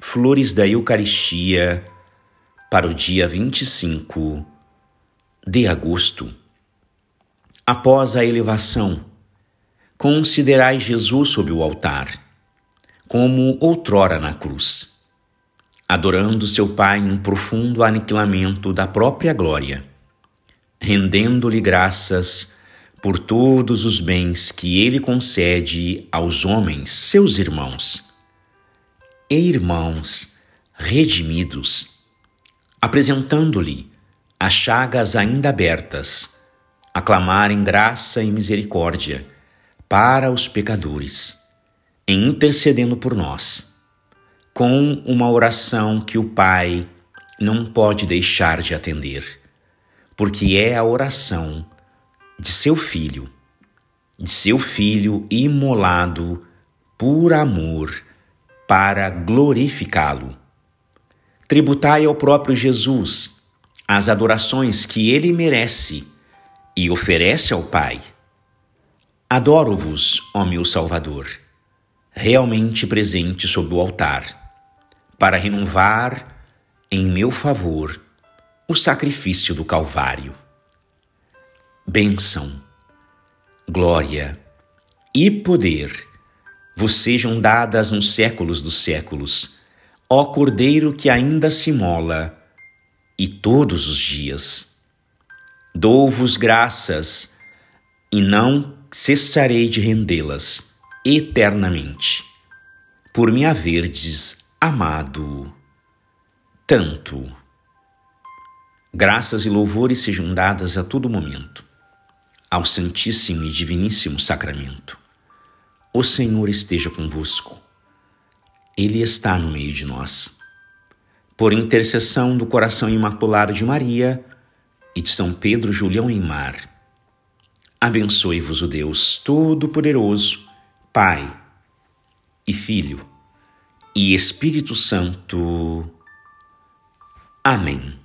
flores da Eucaristia para o dia 25 de agosto. Após a elevação, considerai Jesus sob o altar, como outrora na cruz, adorando seu Pai em profundo aniquilamento da própria glória, rendendo-lhe graças por todos os bens que ele concede aos homens, seus irmãos e irmãos redimidos, apresentando-lhe as chagas ainda abertas, aclamarem graça e misericórdia para os pecadores, e intercedendo por nós, com uma oração que o Pai não pode deixar de atender, porque é a oração de seu filho, de seu filho imolado por amor para glorificá-lo. Tributai ao próprio Jesus as adorações que ele merece e oferece ao Pai. Adoro-vos, ó meu Salvador, realmente presente sob o altar, para renovar em meu favor o sacrifício do Calvário. Bênção, glória e poder vos sejam dadas nos séculos dos séculos, ó Cordeiro que ainda se mola, e todos os dias. Dou-vos graças, e não cessarei de rendê-las eternamente, por me haverdes amado tanto. Graças e louvores sejam dadas a todo momento ao Santíssimo e Diviníssimo Sacramento o Senhor esteja convosco. Ele está no meio de nós. Por intercessão do coração imaculado de Maria e de São Pedro Julião em Mar, abençoe-vos o Deus Todo-Poderoso, Pai e Filho e Espírito Santo. Amém.